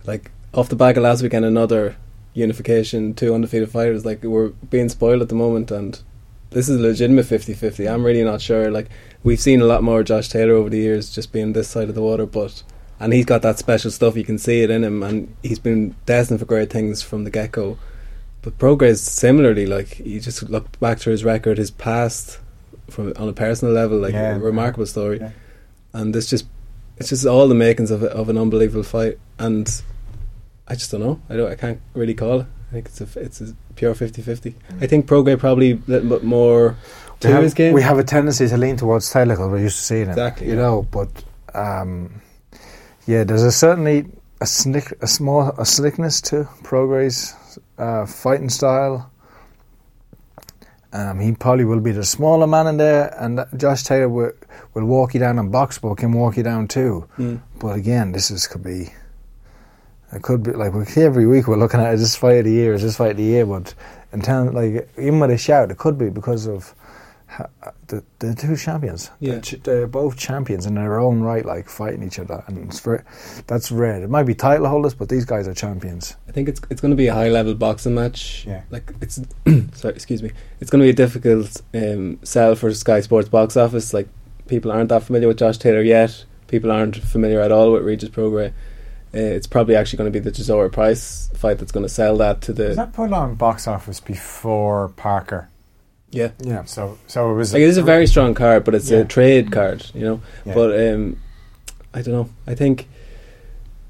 [SPEAKER 4] like off the back of last weekend, another unification, two undefeated fighters. Like we're being spoiled at the moment, and this is legitimate 50-50. I'm really not sure. Like we've seen a lot more Josh Taylor over the years, just being this side of the water, but. And he's got that special stuff. You can see it in him, and he's been destined for great things from the get go. But Prograis similarly, like you just look back to his record, his past, from on a personal level, like
[SPEAKER 3] Yeah.
[SPEAKER 4] a remarkable story.
[SPEAKER 3] Yeah.
[SPEAKER 4] And this just, it's just all the makings of of an unbelievable fight. And I just don't know. I don't. I can't really call it. I think it's a it's a pure 50-50. I think Prograis probably a little bit more to
[SPEAKER 5] we have,
[SPEAKER 4] his game.
[SPEAKER 5] we have a tendency to lean towards Taylor because we're used to seeing it.
[SPEAKER 4] Exactly,
[SPEAKER 5] You
[SPEAKER 4] yeah.
[SPEAKER 5] know, but um, yeah, there's a certainly a slick, a small, a slickness to Prograis's uh, fighting style. Um, he probably will be the smaller man in there, and Josh Taylor will, will walk you down and box, but can walk you down too.
[SPEAKER 4] Mm.
[SPEAKER 5] But again, this is could be. It could be like every week we're looking at is this fight of the year, is this fight of the year? But in terms like even with a shout, it could be because of the the two champions.
[SPEAKER 4] Yeah.
[SPEAKER 5] They're, ch- they're both champions in their own right, like fighting each other, and it's very, that's rare. It might be title holders, but these guys are champions.
[SPEAKER 4] I think it's it's going to be a high level boxing match.
[SPEAKER 3] Yeah.
[SPEAKER 4] Like it's sorry, excuse me. It's going to be a difficult um, sell for Sky Sports box office. Like people aren't that familiar with Josh Taylor yet. People aren't familiar at all with Regis Prograis. Uh, it's probably actually going to be the Chisora Price fight that's going to sell that to
[SPEAKER 3] Was
[SPEAKER 4] the
[SPEAKER 3] that put on box office before Parker?
[SPEAKER 4] Yeah.
[SPEAKER 5] Yeah,
[SPEAKER 3] So so it was
[SPEAKER 4] Like it is a very strong card, but it's
[SPEAKER 3] Yeah.
[SPEAKER 4] a trade card, you know.
[SPEAKER 3] Yeah.
[SPEAKER 4] But um, I don't know. I think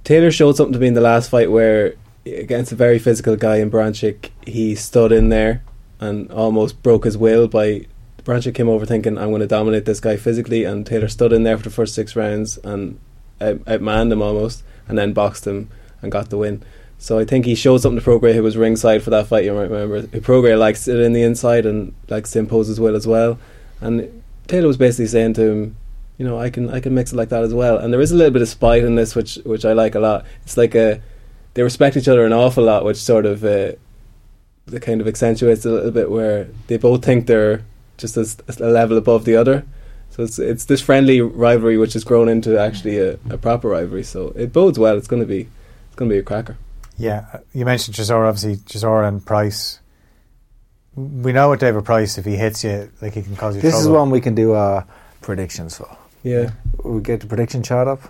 [SPEAKER 4] Taylor showed something to me in the last fight where against a very physical guy in Baranchyk, he stood in there and almost broke his will by Baranchyk came over thinking I'm going to dominate this guy physically, and Taylor stood in there for the first six rounds and out, outmanned him almost, and then boxed him and got the win. So I think he showed something to Prograis, who was ringside for that fight. You might remember Prograis likes it in the inside and likes to impose his will as well. And Taylor was basically saying to him, you know, I can I can mix it like that as well. And there is a little bit of spite in this, which which I like a lot. It's like a they respect each other an awful lot, which sort of uh, kind of accentuates a little bit where they both think they're just as a level above the other. So it's it's this friendly rivalry which has grown into actually a, a proper rivalry. So it bodes well. It's going to be it's going to be a cracker.
[SPEAKER 3] Yeah, uh, you mentioned Chisora, obviously Chisora and Price. We know with David Price, if he hits you, like he can cause you
[SPEAKER 5] this
[SPEAKER 3] trouble.
[SPEAKER 5] is one we can do uh, predictions for.
[SPEAKER 4] Yeah,
[SPEAKER 5] We get the prediction chart up.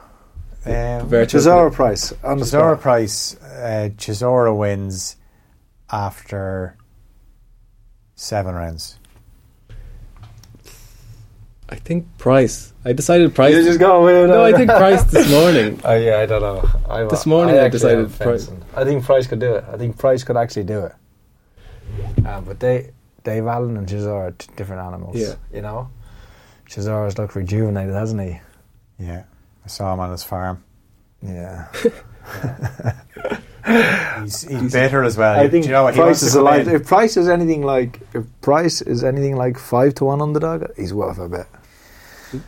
[SPEAKER 3] Um,
[SPEAKER 5] Chisora Price on the
[SPEAKER 3] Chisora
[SPEAKER 5] spot.
[SPEAKER 3] Price, uh, Chisora wins after seven rounds.
[SPEAKER 4] I think Price. I decided Price.
[SPEAKER 5] You just go with
[SPEAKER 4] no, I think Price this morning.
[SPEAKER 5] Oh yeah, I don't know. I,
[SPEAKER 4] This morning I
[SPEAKER 5] actually
[SPEAKER 4] decided
[SPEAKER 5] am fencing. I think Price could do it. I think Price could actually do it. Uh, but they, Dave Allen and Chisora are t- different animals.
[SPEAKER 4] Yeah.
[SPEAKER 5] you know, Chisora's looked rejuvenated, hasn't he?
[SPEAKER 3] Yeah, I saw him on his farm.
[SPEAKER 5] Yeah.
[SPEAKER 3] He's, he's bitter as well.
[SPEAKER 5] I think
[SPEAKER 3] you know what?
[SPEAKER 5] Price is alive. If Price is anything like if Price is anything like five to one underdog, he's worth a bit.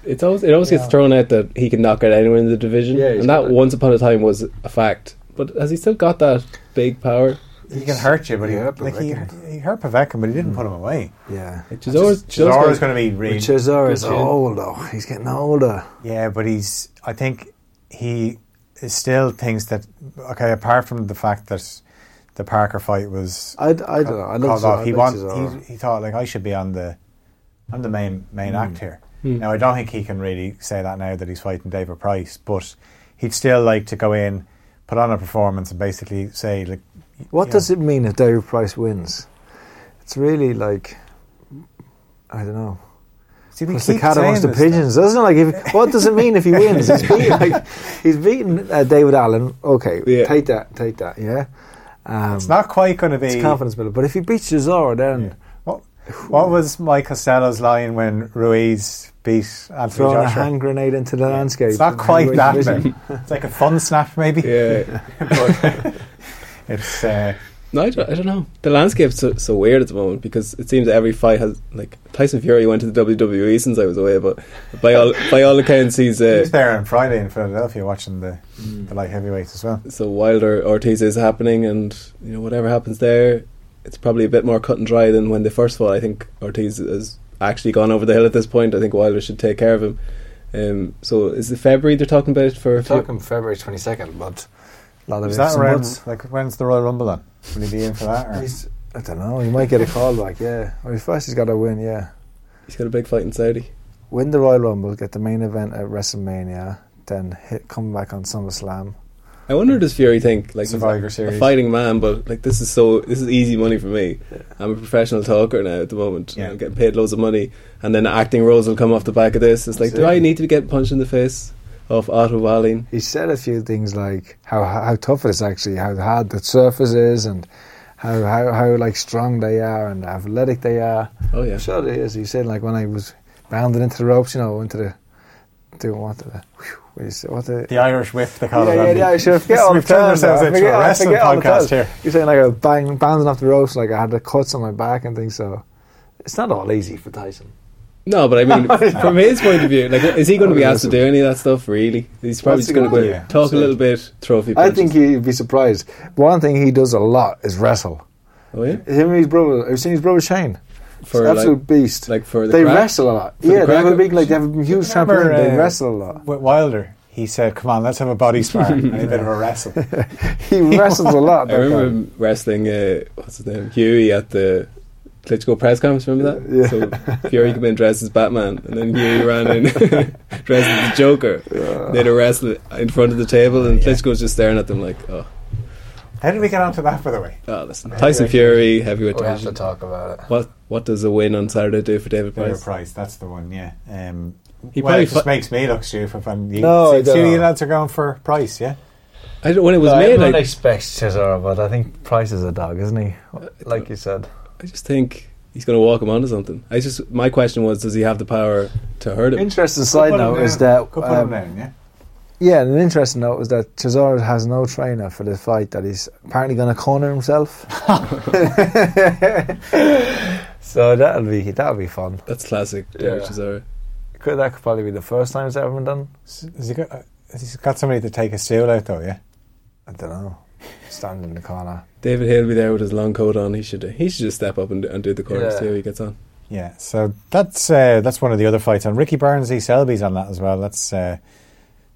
[SPEAKER 4] It's always it always
[SPEAKER 5] Yeah.
[SPEAKER 4] gets thrown out that he can knock out anyone in the division,
[SPEAKER 5] Yeah,
[SPEAKER 4] and
[SPEAKER 5] got
[SPEAKER 4] that
[SPEAKER 5] it.
[SPEAKER 4] once upon a time was a fact. But has he still got that big power?
[SPEAKER 3] He can hurt you, but he,
[SPEAKER 5] Yeah,
[SPEAKER 3] like he, he hurt Povetkin, but he didn't put him away.
[SPEAKER 5] Yeah.
[SPEAKER 4] Like, Chisora's,
[SPEAKER 3] Chisora's going to be really
[SPEAKER 5] Chisora's
[SPEAKER 4] good
[SPEAKER 5] old though. He's getting older.
[SPEAKER 3] Yeah, but he's. I think he is still thinks that. Okay, apart from the fact that the Parker fight was
[SPEAKER 5] I, I don't know. I love
[SPEAKER 3] called off, he
[SPEAKER 5] I
[SPEAKER 3] want, he, he thought like I should be on the, I'm the main main
[SPEAKER 5] Hmm.
[SPEAKER 3] act here.
[SPEAKER 4] Hmm.
[SPEAKER 3] Now I don't think he can really say that now that he's fighting David Price, but he'd still like to go in, put on a performance, and basically say like,
[SPEAKER 5] What
[SPEAKER 3] Yeah.
[SPEAKER 5] does it mean if David Price wins? It's really like I don't know.
[SPEAKER 3] see, we
[SPEAKER 5] Plus the cat
[SPEAKER 3] saying
[SPEAKER 5] amongst the
[SPEAKER 3] this
[SPEAKER 5] pigeons, doesn't it? Like, if, what does it mean if he wins? He's beaten, like, he's beaten uh, David Allen. Okay,
[SPEAKER 4] Yeah.
[SPEAKER 5] take that, take that. Yeah, um,
[SPEAKER 3] It's not quite going to be.
[SPEAKER 5] it's confidence builder. But if he beats Chisora, then
[SPEAKER 3] Yeah. What, what was Mike Costello's line when Ruiz beat Anthony
[SPEAKER 5] throwing a
[SPEAKER 3] Joshua?
[SPEAKER 5] hand grenade into the landscape.
[SPEAKER 3] It's not quite that.
[SPEAKER 5] division.
[SPEAKER 3] man. It's like a fun snap, maybe.
[SPEAKER 4] Yeah,
[SPEAKER 3] but it's uh,
[SPEAKER 4] no, I don't, I don't know. The landscape's so, so weird at the moment because it seems every fight has like Tyson Fury went to the WWE since I was away, but by all by all accounts he's
[SPEAKER 3] he
[SPEAKER 4] uh,
[SPEAKER 3] was there on Friday in Philadelphia watching the, the light heavyweights as well.
[SPEAKER 4] so Wilder Ortiz is happening, and you know whatever happens there, it's probably a bit more cut and dry than when they first fought. I think Ortiz has actually gone over the hill at this point. I think Wilder should take care of him. Um, so is it February they're talking about for?
[SPEAKER 5] We're talking February twenty second, but a lot of
[SPEAKER 3] Is
[SPEAKER 5] ifs
[SPEAKER 3] that
[SPEAKER 5] and
[SPEAKER 3] around?
[SPEAKER 5] buts.
[SPEAKER 3] Like when's the Royal Rumble then? Will he be in for that? Or?
[SPEAKER 5] He's, I don't know. He might get a call back. Yeah, well, first he's got to win. Yeah,
[SPEAKER 4] He's got a big fight in Saudi.
[SPEAKER 5] win the Royal Rumble, get the main event at WrestleMania, then hit come back on SummerSlam.
[SPEAKER 4] I wonder does Fury think like
[SPEAKER 3] Survivor
[SPEAKER 4] a,
[SPEAKER 3] Series.
[SPEAKER 4] a fighting man, but like this is so this is easy money for me. I'm a professional talker now at the moment.
[SPEAKER 3] Yeah.
[SPEAKER 4] I'm getting paid loads of money, and then acting roles will come off the back of this. It's like, do I need to get punched in the face of Otto Wallin?
[SPEAKER 5] He said a few things like how how tough it is actually, how hard the surface is, and how how how like strong they are and athletic they are.
[SPEAKER 4] Oh yeah.
[SPEAKER 5] Sure they is. He said like when I was bounded into the ropes, you know, into the doing what the whew, what do you say, what the
[SPEAKER 3] The Irish whip, they call
[SPEAKER 5] yeah,
[SPEAKER 3] it.
[SPEAKER 5] yeah,
[SPEAKER 3] Andy.
[SPEAKER 5] yeah, I should forget all
[SPEAKER 3] We've turned ourselves into
[SPEAKER 5] forget-
[SPEAKER 3] a
[SPEAKER 5] I
[SPEAKER 3] wrestling
[SPEAKER 5] forget
[SPEAKER 3] podcast here.
[SPEAKER 5] You're saying like I was bang, bounding off the ropes, like I had the cuts on my back and things. So it's not all easy for Tyson.
[SPEAKER 4] No, but I mean, from his point of view, like, is he going to be asked to do any of that stuff? Really, he's probably
[SPEAKER 5] What's
[SPEAKER 4] just going to go
[SPEAKER 5] gonna?
[SPEAKER 3] Yeah.
[SPEAKER 4] talk a little bit, trophy.
[SPEAKER 5] I
[SPEAKER 4] punches.
[SPEAKER 5] think he'd be surprised. One thing he does a lot is wrestle.
[SPEAKER 4] Oh yeah,
[SPEAKER 5] Him and his brother. Have you seen his brother Shane?
[SPEAKER 4] For
[SPEAKER 5] Absolute
[SPEAKER 4] like,
[SPEAKER 5] beast.
[SPEAKER 4] like for the
[SPEAKER 5] they
[SPEAKER 4] crack?
[SPEAKER 5] wrestle a lot.
[SPEAKER 4] the
[SPEAKER 5] Yeah, they have a big like they have a huge
[SPEAKER 3] Remember,
[SPEAKER 5] trampoline. They
[SPEAKER 3] uh,
[SPEAKER 5] wrestle a lot.
[SPEAKER 3] With Wilder, he said, "Come on, let's have a body spar and a bit of a wrestle."
[SPEAKER 5] He wrestles a lot.
[SPEAKER 4] I remember him wrestling. Uh, what's his name? Hughie at the Klitschko press conference. Remember that?
[SPEAKER 5] Yeah.
[SPEAKER 4] So Fury came in dressed as Batman, and then Hughie ran in dressed as the Joker. Yeah. They had a wrestle in front of the table, and Klitschko was just staring at them like, "Oh,
[SPEAKER 3] How did we get onto that, by the way?
[SPEAKER 4] oh listen." Tyson Fury, heavyweight
[SPEAKER 5] We have to talk about it.
[SPEAKER 4] What what does a win on Saturday do for David
[SPEAKER 3] David
[SPEAKER 4] Price?
[SPEAKER 3] Price, that's the one. Yeah. Um,
[SPEAKER 4] He
[SPEAKER 3] well,
[SPEAKER 4] probably
[SPEAKER 3] it just
[SPEAKER 4] fu-
[SPEAKER 3] makes me look stupid. If I'm, you,
[SPEAKER 5] No,
[SPEAKER 3] see,
[SPEAKER 5] I don't
[SPEAKER 3] see you lads are going for Price, yeah.
[SPEAKER 4] I don't, when it was
[SPEAKER 5] No,
[SPEAKER 4] made,
[SPEAKER 5] everyone
[SPEAKER 4] I,
[SPEAKER 5] expects Chisora, but I think Price is a dog, isn't he? Like you said.
[SPEAKER 4] I just think he's going to walk him onto something. I just my question was, does he have the power to hurt him?
[SPEAKER 5] Interesting side note is that
[SPEAKER 3] Could put him
[SPEAKER 5] um,
[SPEAKER 3] down, yeah.
[SPEAKER 5] Yeah, and an interesting note is that Chisora has no trainer for this fight. That he's apparently going to corner himself. so that'll be that'll be fun.
[SPEAKER 4] That's classic.
[SPEAKER 5] Yeah.
[SPEAKER 4] Chisora.
[SPEAKER 5] Could that could probably be the first time it's ever been done?
[SPEAKER 3] Has he got? uh, Has he got somebody to take his stool out though? Yeah.
[SPEAKER 5] I don't know. Standing in the corner.
[SPEAKER 4] David Hill will be there with his long coat on. He should he should just step up and, and do the corners
[SPEAKER 5] Yeah.
[SPEAKER 4] see how he gets on.
[SPEAKER 3] Yeah, so that's uh, that's one of the other fights, and Ricky Burns, E. Selby's on that as well. That's uh,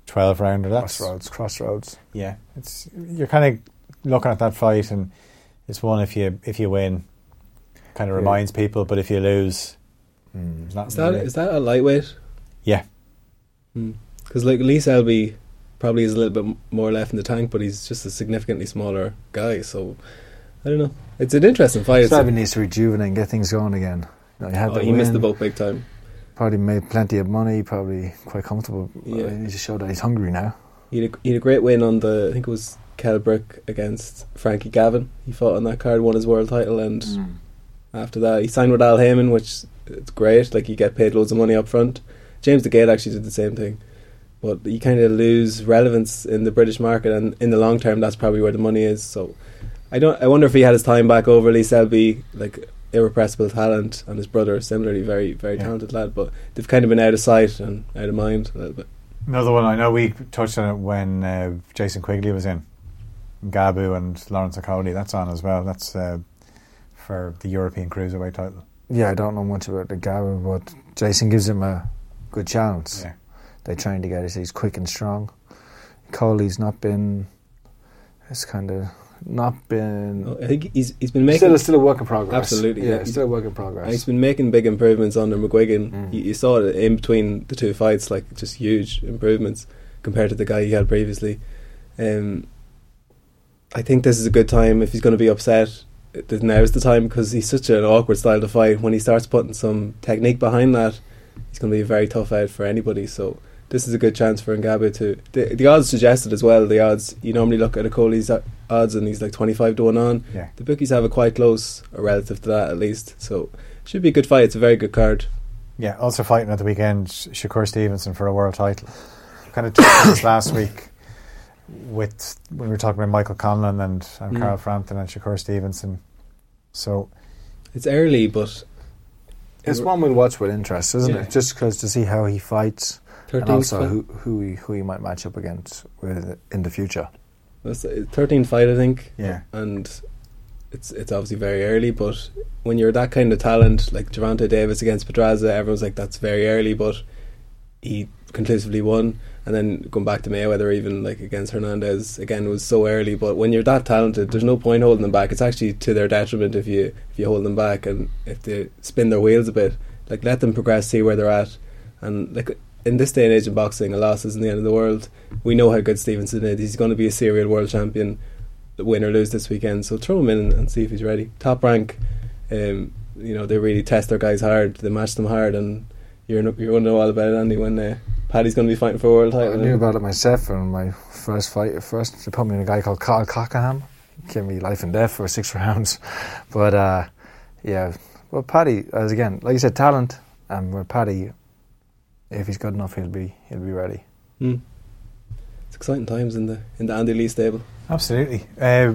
[SPEAKER 3] twelve rounder. That's
[SPEAKER 5] Crossroads, crossroads.
[SPEAKER 3] yeah. It's you're kind of looking at that fight, and it's one if you if you win, kind of
[SPEAKER 5] Yeah.
[SPEAKER 3] reminds people, but if you lose,
[SPEAKER 5] Mm.
[SPEAKER 3] not
[SPEAKER 4] Is that
[SPEAKER 3] really-
[SPEAKER 4] is that a lightweight?
[SPEAKER 3] yeah.
[SPEAKER 4] Because like Lee Selby probably is a little bit more left in the tank, but he's just a significantly smaller guy. So I don't know. It's an interesting fight. It's
[SPEAKER 5] Selby needs to rejuvenate and get things going again. You know, he had
[SPEAKER 4] oh,
[SPEAKER 5] the
[SPEAKER 4] he missed the
[SPEAKER 5] win,
[SPEAKER 4] boat big time.
[SPEAKER 5] Probably made plenty of money. Probably quite comfortable.
[SPEAKER 4] Yeah.
[SPEAKER 5] He needs to show that he's hungry now.
[SPEAKER 4] He had, a, he had a great win on the I think it was Kell Brook against Frankie Gavin. He fought on that card, won his world title, and hmm. after that he signed with Al Haymon, which it's great. Like you get paid loads of money up front. James DeGale actually did the same thing, but you kind of lose relevance in the British market, and in the long term, that's probably where the money is. So I don't. I wonder if he had his time back over Lee Selby, like irrepressible talent, and his brother similarly very very
[SPEAKER 3] Yeah.
[SPEAKER 4] talented lad. But they've kind of been out of sight and out of mind a little bit.
[SPEAKER 3] Another one I know we touched on it when uh, Jason Quigley was in. Ngabu and Lawrence Okolie, that's on as well. That's uh, for the European Cruiserweight title.
[SPEAKER 5] Yeah, I don't know much about the Ngabu, but Jason gives him a good chance.
[SPEAKER 3] Yeah.
[SPEAKER 5] They train together. So he's quick and strong. Coley's not been. It's kind of not been.
[SPEAKER 4] I think he's he's been making
[SPEAKER 5] still, still a work in progress.
[SPEAKER 4] Absolutely,
[SPEAKER 5] yeah,
[SPEAKER 4] yeah.
[SPEAKER 5] still a work in
[SPEAKER 4] progress. He's been making big improvements under McGuigan.
[SPEAKER 5] Mm.
[SPEAKER 4] You, you saw it in between the two fights, like just huge improvements compared to the guy he had previously. Um, I think this is a good time if he's going to be upset. th- Now's the time because he's such an awkward style to fight. When he starts putting some technique behind that, he's going to be a very tough out for anybody. So this is a good chance for Ngabu to. The, the odds suggested as well. The odds you normally look at Okolie's odds and he's like twenty five to one on.
[SPEAKER 3] Yeah.
[SPEAKER 4] The bookies have it quite close, or relative to that at least. So should be a good fight. It's a very good card.
[SPEAKER 3] Yeah, also fighting at the weekend, Shakur Stevenson for a world title. Kind of touched on this last week with when we were talking about Michael Conlan and, and
[SPEAKER 4] Mm.
[SPEAKER 3] Carl Frampton and Shakur Stevenson. So
[SPEAKER 4] It's early, but
[SPEAKER 5] It's one we'll watch with interest, isn't
[SPEAKER 4] Yeah.
[SPEAKER 5] it? Just because to see how he fights, and
[SPEAKER 4] 13th
[SPEAKER 5] also
[SPEAKER 4] fight.
[SPEAKER 5] who who he, who he might match up against with in the future.
[SPEAKER 4] That's 13th fight, I think.
[SPEAKER 3] yeah,
[SPEAKER 4] and it's it's obviously very early. But when you're that kind of talent, like Gervonta Davis against Pedraza, everyone's like that's very early. But he conclusively won, and then going back to Mayweather, even like against Hernandez, again was so early. But when you're that talented, there's no point holding them back. It's actually to their detriment if you if you hold them back and if they spin their wheels a bit. Like let them progress, see where they're at, and like. In this day and age in boxing, a loss isn't the end of the world. We know how good Stevenson is. He's going to be a serial world champion win or lose this weekend. So throw him in and, and see if he's ready. Top rank, um, you know, they really test their guys hard. They match them hard, and you're no, you're going to know all about it, Andy. When uh, Paddy's going to be fighting for a world
[SPEAKER 5] I knew about it myself in my first fight. First, they put me in a guy called Carl Cockerham. give me life and death for six rounds. But uh, yeah, well, Paddy, as again, like you said, talent, and with Paddy, if he's good enough, he'll be he'll be ready.
[SPEAKER 4] Mm. It's exciting times in the in the Andy Lee stable.
[SPEAKER 3] Absolutely. Uh,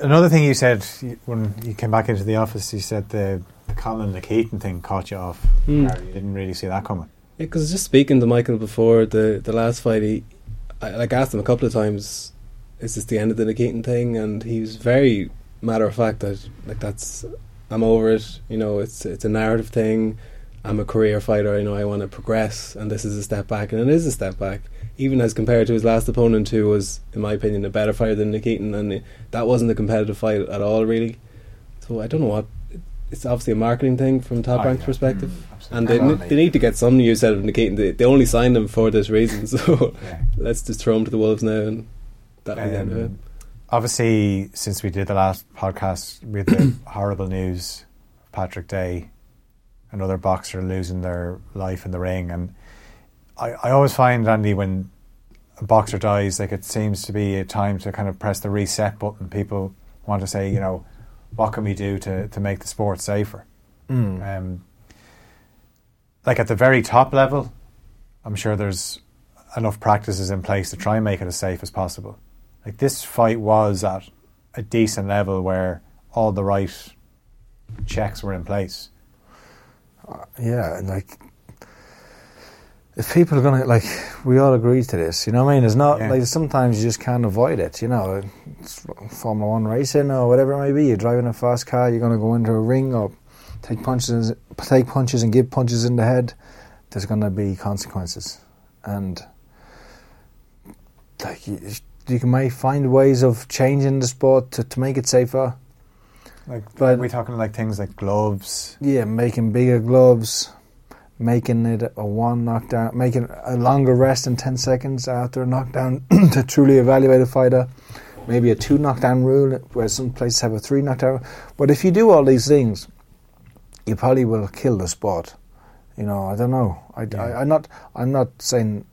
[SPEAKER 3] another thing you said when you came back into the office, you said the, the Colin the Keaton thing caught you off.
[SPEAKER 4] Mm.
[SPEAKER 3] You didn't really see that coming.
[SPEAKER 4] Yeah, because just speaking to Michael before the the last fight, he I like asked him a couple of times, "Is this the end of the Keaton thing?" And he was very matter of fact that like that's I'm over it. You know, it's it's a narrative thing. I'm a career fighter. I know, I want to progress, and this is a step back, and it is a step back. Even as compared to his last opponent, who was, in my opinion, a better fighter than Nikitin, and that wasn't a competitive fight at all, really. So I don't know what. It's obviously a marketing thing from Top
[SPEAKER 3] Oh,
[SPEAKER 4] Rank's
[SPEAKER 3] yeah.
[SPEAKER 4] perspective,
[SPEAKER 3] Mm,
[SPEAKER 4] and they, they need to get some news out of Nikitin. They, they only signed him for this reason, so
[SPEAKER 3] Yeah.
[SPEAKER 4] let's just throw him to the wolves now, and that'll be the end of it.
[SPEAKER 3] Um, obviously, since we did the last podcast, with the horrible news of Patrick Day, another boxer losing their life in the ring. And I, I always find, Andy, when a boxer dies, like it seems to be a time to kind of press the reset button. People want to say, you know, what can we do to, to make the sport safer? Um, like at the very top level, I'm sure there's enough practices in place to try and make it as safe as possible. Like this fight was at a decent level where all the right checks were in place.
[SPEAKER 5] Uh, yeah, and like if people are gonna like, we all agree to this. You know what I mean? It's not
[SPEAKER 3] Yeah.
[SPEAKER 5] like sometimes you just can't avoid it. You know, it's Formula One racing or whatever it may be. You're driving a fast car. You're gonna go into a ring or take punches, take punches and give punches in the head. There's gonna be consequences, and like you, you can may find ways of changing the sport to, to make it safer.
[SPEAKER 3] Like,
[SPEAKER 5] But-
[SPEAKER 3] are we talking like things like gloves?
[SPEAKER 5] Yeah, making bigger gloves, making it a one knockdown, making a longer rest in 10 seconds after a knockdown to truly evaluate a fighter. Maybe a two knockdown rule where some places have a three knockdown. But if you do all these things, you probably will kill the sport. You know, I don't know. I, I, am not. I'm not saying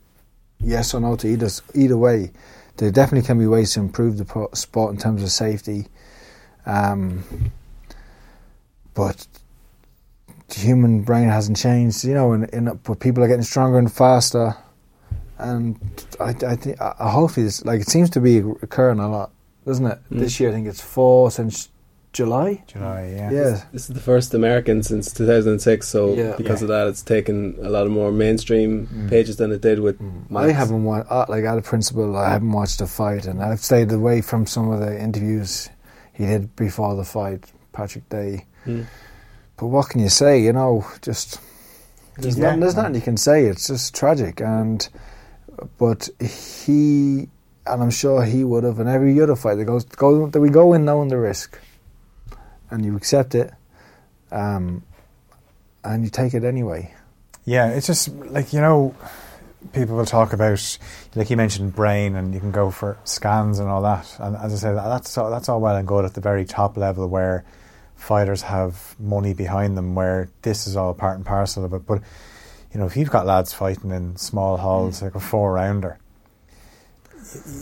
[SPEAKER 5] yes or no to either either way. There definitely can be ways to improve the sport in terms of safety. Um, but the human brain hasn't changed, you know, and, and but people are getting stronger and faster, and I, I think I, I hopefully it's like it seems to be occurring a lot, doesn't it?
[SPEAKER 4] Mm.
[SPEAKER 5] This year, I think it's four since July.
[SPEAKER 3] July, yeah.
[SPEAKER 5] Yeah,
[SPEAKER 4] This is the first American since 2006, so
[SPEAKER 5] Yeah.
[SPEAKER 4] because
[SPEAKER 3] Yeah.
[SPEAKER 4] of that, it's taken a lot of more mainstream
[SPEAKER 3] Mm.
[SPEAKER 4] pages than it did with.
[SPEAKER 5] I haven't watched, uh, like out of principle, I haven't watched a fight, and I've stayed away from some of the interviews he did before the fight, Patrick Day.
[SPEAKER 4] Mm.
[SPEAKER 5] But what can you say? You know, just there's,
[SPEAKER 3] Yeah.
[SPEAKER 5] nothing, there's nothing you can say. It's just tragic, and but he and I'm sure he would have, and every other fighter goes go that we go in knowing the risk, and you accept it, um, and you take it anyway.
[SPEAKER 3] Yeah, it's just like, you know, people will talk about, like you mentioned, brain, and you can go for scans and all that. And as I said, that's all, that's all well and good at the very top level where fighters have money behind them, where this is all part and parcel of it. But, you know, if you've got lads fighting in small halls, like a four rounder,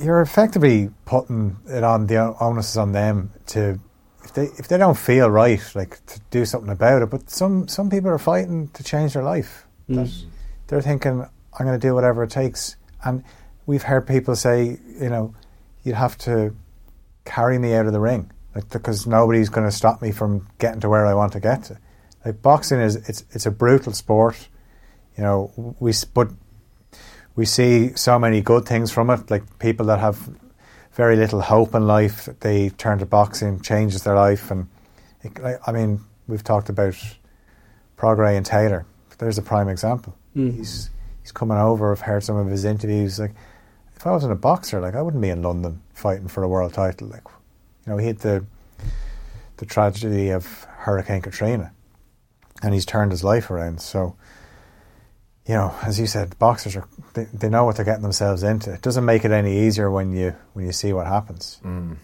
[SPEAKER 3] you're effectively putting it on the onus is on them to if they if they don't feel right, like to do something about it. But some some people are fighting to change their life.
[SPEAKER 4] Mm.
[SPEAKER 3] They're thinking, I'm going to do whatever it takes. And we've heard people say, you know, you'd have to carry me out of the ring, like because nobody's going to stop me from getting to where I want to get to. Like boxing is it's it's a brutal sport, you know. We but we see so many good things from it, like people that have very little hope in life, they turn to boxing, changes their life, and it, like, I mean, we've talked about Prograis and Taylor. There's a prime example.
[SPEAKER 4] Mm.
[SPEAKER 3] He's he's coming over. I've heard some of his interviews. Like, if I wasn't a boxer, like I wouldn't be in London fighting for a world title. Like, you know, he had the the tragedy of Hurricane Katrina, and he's turned his life around. So, you know, as you said, boxers are they, they know what they're getting themselves into. It doesn't make it any easier when you when you see what happens. Mm.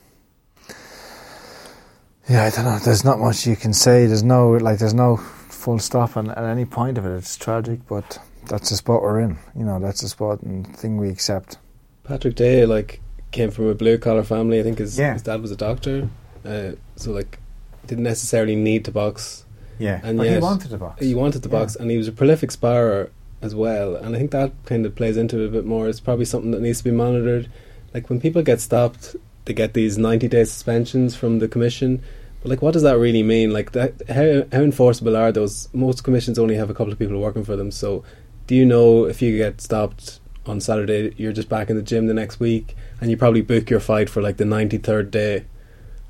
[SPEAKER 5] Yeah, I don't know. There's not much you can say. There's no like. There's no full stop on, at any point of it. It's tragic, but that's the spot we're in. You know, that's the spot and thing we accept.
[SPEAKER 4] Patrick Day, like came from a blue collar family. I think his,
[SPEAKER 3] Yeah.
[SPEAKER 4] his dad was a doctor, uh, so like didn't necessarily need to box.
[SPEAKER 3] Yeah,
[SPEAKER 4] And
[SPEAKER 3] but he wanted to box.
[SPEAKER 4] He wanted to
[SPEAKER 3] Yeah.
[SPEAKER 4] box, and he was a prolific sparrer as well. And I think that kind of plays into it a bit more. It's probably something that needs to be monitored. Like when people get stopped, they get these ninety day suspensions from the commission. But like, what does that really mean? Like, that, how how enforceable are those? Most commissions only have a couple of people working for them. So, do you know if you get stopped on Saturday, you're just back in the gym the next week, and you probably book your fight for like the ninety third day?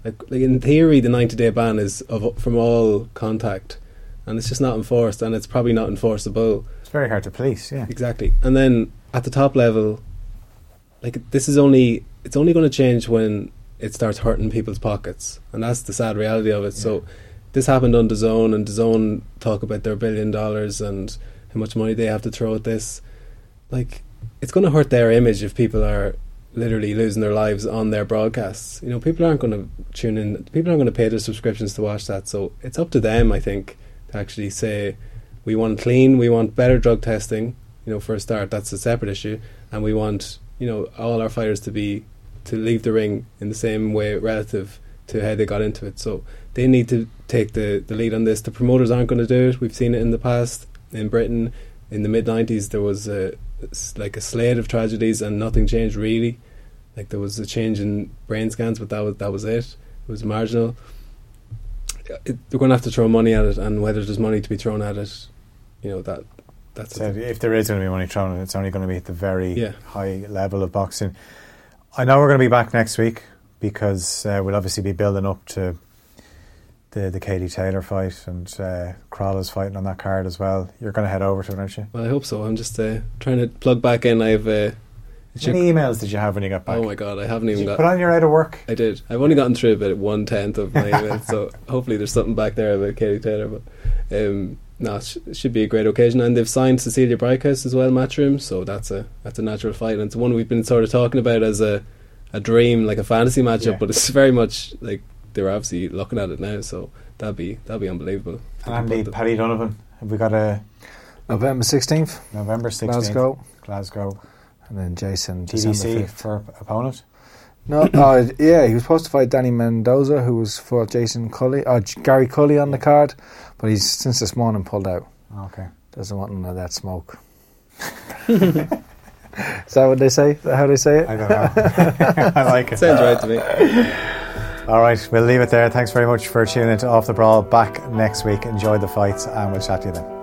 [SPEAKER 4] Like, like in theory, the ninety day ban is of from all contact, and it's just not enforced, and it's probably not enforceable.
[SPEAKER 3] It's very hard to police. Yeah,
[SPEAKER 4] Exactly. And then at the top level, like this is only it's only going to change when it starts hurting people's pockets, and that's the sad reality of it. So this happened on DAZN, and DAZN talk about their billion dollars and how much money they have to throw at this. Like it's going to hurt their image if people are literally losing their lives on their broadcasts. You know, people aren't going to tune in. People aren't going to pay their subscriptions to watch that. So it's up to them, I think, to actually say we want clean, we want better drug testing. You know, for a start, that's a separate issue, and we want you know all our fighters to be to leave the ring in the same way relative to how they got into it. So they need to take the the lead on this. The promoters aren't going to do it. We've seen it in the past in Britain. In the mid '90s, there was a like a slate of tragedies, and nothing changed really. Like there was a change in brain scans, but that was that was it. It was marginal. It, they're going to have to throw money at it, and whether there's money to be thrown at it, you know that that's
[SPEAKER 3] So
[SPEAKER 4] it.
[SPEAKER 3] if there is going to be money thrown, it's only going to be at the very
[SPEAKER 4] Yeah.
[SPEAKER 3] high level of boxing. I know we're going to be back next week because uh, we'll obviously be building up to the the Katie Taylor fight and uh, Crawler's fighting on that card as well. You're going to head over to it, aren't you?
[SPEAKER 4] Well, I hope so. I'm just uh, trying to plug back in. I've uh,
[SPEAKER 3] How many emails did you have when you got back?
[SPEAKER 4] oh my god, I haven't even got.
[SPEAKER 3] put on your out of work?
[SPEAKER 4] I did. I've only gotten through about one tenth of my email, so hopefully there's something back there about Katie Taylor. But um, no, it, sh- it should be a great occasion, and they've signed Cecilia Brækhus as well, Matchroom. So that's a that's a natural fight, and it's one we've been sort of talking about as a a dream, like a fantasy matchup.
[SPEAKER 3] Yeah.
[SPEAKER 4] But it's very much like they're obviously looking at it now. So that'd be that'd be unbelievable.
[SPEAKER 3] And Andy, Paddy Donovan. Have we got a
[SPEAKER 5] November 16th,
[SPEAKER 3] November 16th?
[SPEAKER 5] Glasgow,
[SPEAKER 3] Glasgow.
[SPEAKER 5] and then Jason December
[SPEAKER 3] TDC
[SPEAKER 5] 5th.
[SPEAKER 3] for opponent.
[SPEAKER 5] No, oh, yeah, he was supposed to fight Danny Mendoza, who was for Jason Cully, uh, Gary Cully on the card, but he's since this morning pulled out.
[SPEAKER 3] Okay.
[SPEAKER 5] Doesn't want none of that smoke. Is that what they say? Is that how they say it?
[SPEAKER 3] I don't know. I like it.
[SPEAKER 4] Sounds right to me.
[SPEAKER 3] All right, we'll leave it there. Thanks very much for tuning into Off the Brawl. Back next week. Enjoy the fights, and we'll chat to you then.